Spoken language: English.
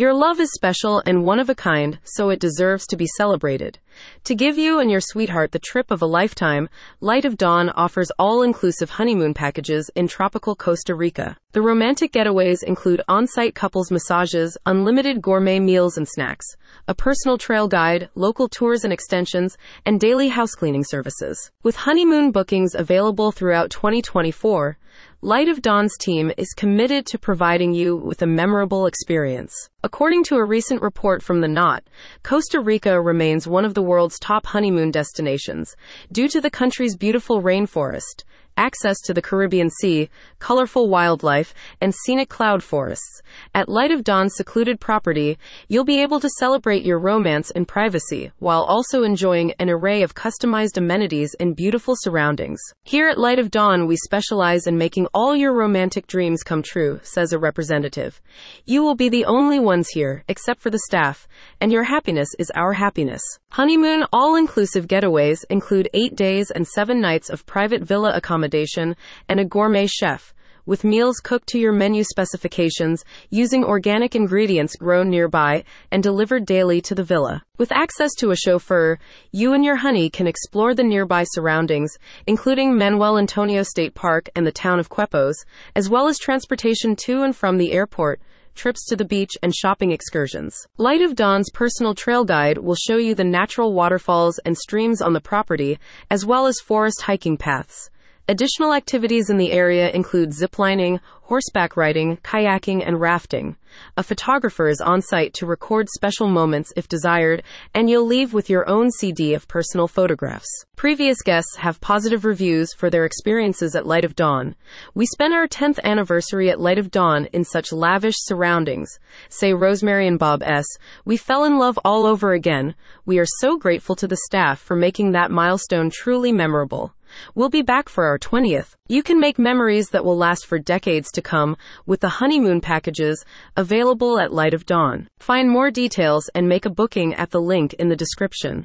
Your love is special and one of a kind, so it deserves to be celebrated. To give you and your sweetheart the trip of a lifetime, Light of Dawn offers all inclusive honeymoon packages in tropical Costa Rica. The romantic getaways include on site couples massages, unlimited gourmet meals and snacks, a personal trail guide, local tours and extensions, and daily house cleaning services. With honeymoon bookings available throughout 2024, Light of Dawn's team is committed to providing you with a memorable experience. According to a recent report from The Knot, Costa Rica remains one of the world's top honeymoon destinations due to the country's beautiful rainforest, access to the Caribbean Sea, colorful wildlife, and scenic cloud forests. At Light of Dawn's secluded property, you'll be able to celebrate your romance in privacy while also enjoying an array of customized amenities in beautiful surroundings. Here at Light of Dawn, we specialize in making all your romantic dreams come true, says a representative. You will be the only ones here, except for the staff, and your happiness is our happiness. Honeymoon all inclusive getaways include eight days and seven nights of private villa accommodation and a gourmet chef, with meals cooked to your menu specifications using organic ingredients grown nearby and delivered daily to the villa. With access to a chauffeur, you and your honey can explore the nearby surroundings, including Manuel Antonio State Park and the town of Quepos, as well as transportation to and from the airport trips to the beach, and shopping excursions. Light of Dawn's personal trail guide will show you the natural waterfalls and streams on the property, as well as forest hiking paths. Additional activities in the area include ziplining, horseback riding, kayaking, and rafting. A photographer is on site to record special moments if desired, and you'll leave with your own CD of personal photographs. Previous guests have positive reviews for their experiences at Light of Dawn. We spent our 10th anniversary at Light of Dawn in such lavish surroundings, say Rosemary and Bob S. We fell in love all over again. We are so grateful to the staff for making that milestone truly memorable. We'll be back for our 20th. You can make memories that will last for decades to come with the honeymoon packages available at Light of Dawn. Find more details and make a booking at the link in the description.